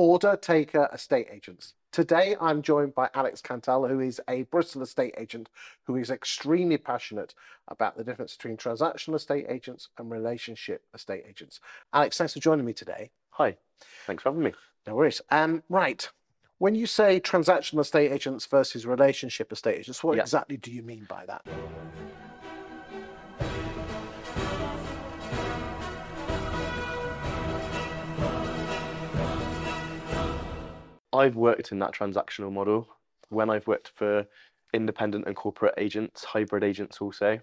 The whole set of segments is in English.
Order Taker Estate Agents. Today I'm joined by Alex Cantle, who is a Bristol estate agent who is extremely passionate about the difference between transactional estate agents and relationship estate agents. Alex, thanks for joining me today. Hi, thanks for having me. No worries. Um, right. When you say transactional estate agents versus relationship estate agents, what Yeah. exactly do you mean by that? I've worked in that transactional model when I've worked for independent and corporate agents, hybrid agents also.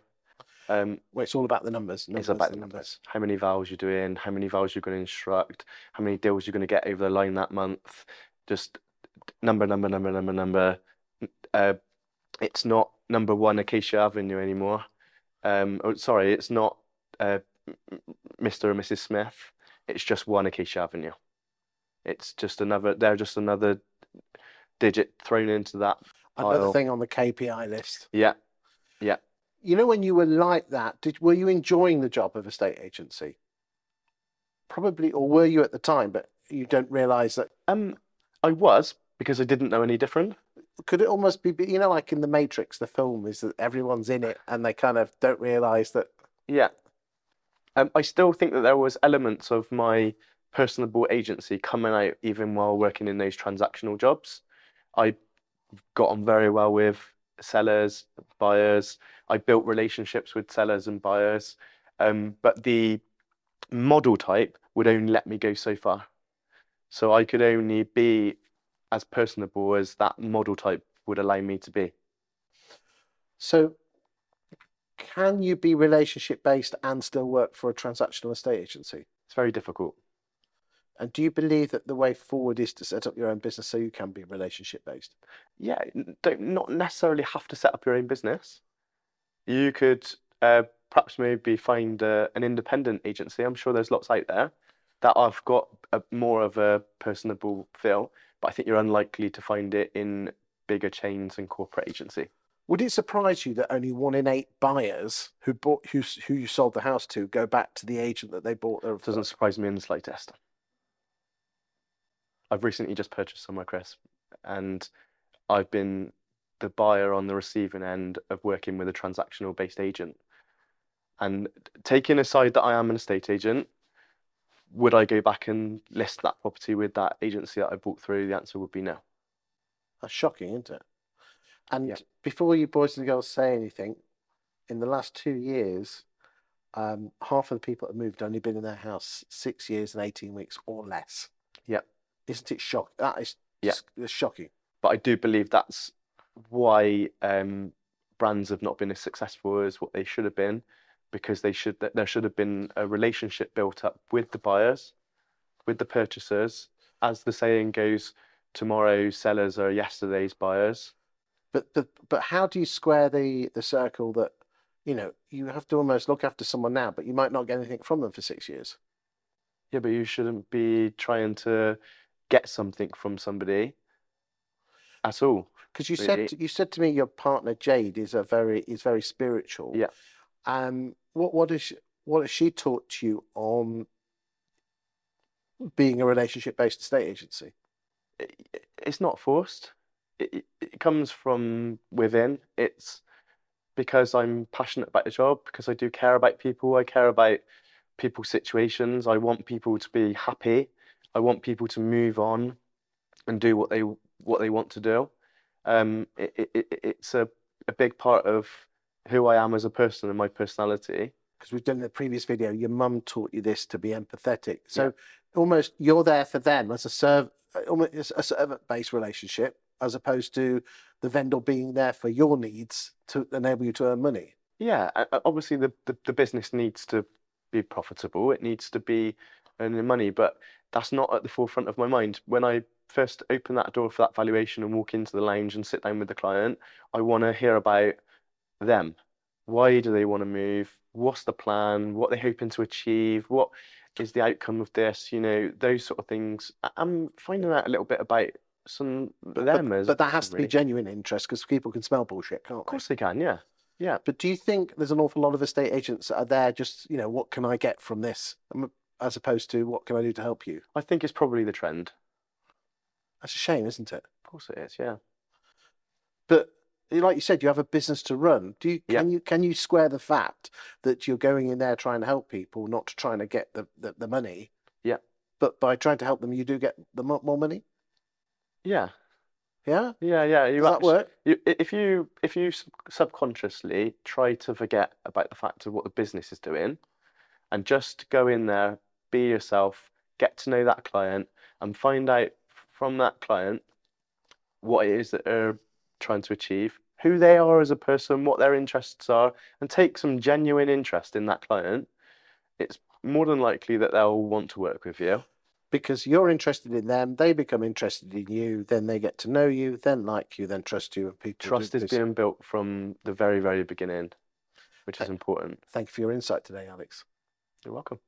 Um, Well, it's all about the numbers. numbers it's about the numbers. How many vowels you're doing, how many vowels you're going to instruct, how many deals you're going to get over the line that month. Just number, number, number, number, number. Uh, it's not number one Acacia Avenue anymore. Um, oh, sorry, it's not uh, Mr. and Mrs. Smith. It's just one Acacia Avenue. It's just another, they're just another digit thrown into that Another thing on the KPI list. Yeah, yeah. You know, when you were like that, did were you enjoying the job of estate agency? Probably, or were you at the time, but you don't realise that. um, I was because I didn't know any different. Could it almost be, you know, like in the Matrix, the film is that everyone's in it and they kind of don't realise that. Yeah. Um, I still think that there was elements of my personable agency coming out even while working in those transactional jobs. I got on very well with sellers, buyers. I built relationships with sellers and buyers. Um, but the model type would only let me go so far. So I could only be as personable as that model type would allow me to be. So, can you be relationship based and still work for a transactional estate agency? It's very difficult. And do you believe that the way forward is to set up your own business so you can be relationship based? yeah, don't not necessarily have to set up your own business. You could uh, perhaps maybe find uh, an independent agency. I'm sure there's lots out there that I've got a, more of a personable feel, but I think you're unlikely to find it in bigger chains and corporate agency. Would it surprise you that only one in eight buyers who bought who who you sold the house to go back to the agent that they bought their It doesn't surprise me in the slightest. I've recently just purchased somewhere, Chris, and I've been the buyer on the receiving end of working with a transactional based agent. And taking aside that I am an estate agent, would I go back and list that property with that agency that I bought through? The answer would be no. That's shocking, isn't it? And Yeah. before you boys and girls say anything, in the last two years, um, half of the people that moved only been in their house six years and 18 weeks or less. Yep. Isn't it shock? That is Yeah. it's shocking. But I do believe that's why um, brands have not been as successful as what they should have been, because they should there should have been a relationship built up with the buyers, with the purchasers. As the saying goes, tomorrow's sellers are yesterday's buyers. But but but how do you square the the circle that you know you have to almost look after someone now, but you might not get anything from them for six years? Yeah, but you shouldn't be trying to get something from somebody at all. Because you Really? said you said to me your partner Jade is a very is very spiritual. Yeah. Um, what what is she, what has she taught you on being a relationship based estate agency? it- it's not forced. It, it, it comes from within. It's because I'm passionate about the job, because I do care about people. I care about people's situations. I want people to be happy. I want people to move on and do what they what they want to do. Um, it, it, it, it's a, a big part of who I am as a person and my personality. Because we've done in the previous video, your mum taught you this to be empathetic. So almost you're there for them as a serv almost a servant based relationship, as opposed to the vendor being there for your needs to enable you to earn money. Yeah, obviously the, the, the business needs to be profitable. It needs to be earning money, but that's not at the forefront of my mind. When I first open that door for that valuation and walk into the lounge and sit down with the client, I want to hear about them. Why do they want to move? What's the plan? What they hoping to achieve? What is the outcome of this? You know, those sort of things. I'm finding out a little bit about some but, them as But that has to be genuine interest because people can smell bullshit, can't Of course they can, yeah. Yeah. But do you think there's an awful lot of estate agents that are there just, you know, what can I get from this? Um, As opposed to what can I do to help you? I think it's probably the trend. That's a shame, isn't it? Of course it is. Yeah. But like you said, you have a business to run. Do you Yeah. can you can you square the fact that you're going in there trying to help people, not trying to get the, the, the money? Yeah. But by trying to help them, you do get the mo- more money. Yeah. Yeah. Yeah. Yeah. You Does that work? You, if you if you subconsciously try to forget about the fact of what the business is doing, and just go in there, be yourself, get to know that client, and find out from that client what it is that they're trying to achieve, who they are as a person, what their interests are, and take some genuine interest in that client, it's more than likely that they'll want to work with you. Because you're interested in them, they become interested in you, then they get to know you, then like you, then trust you, and people Trust is being built from the very, very beginning, which is important. Thank you for your insight today, Alex. You're welcome.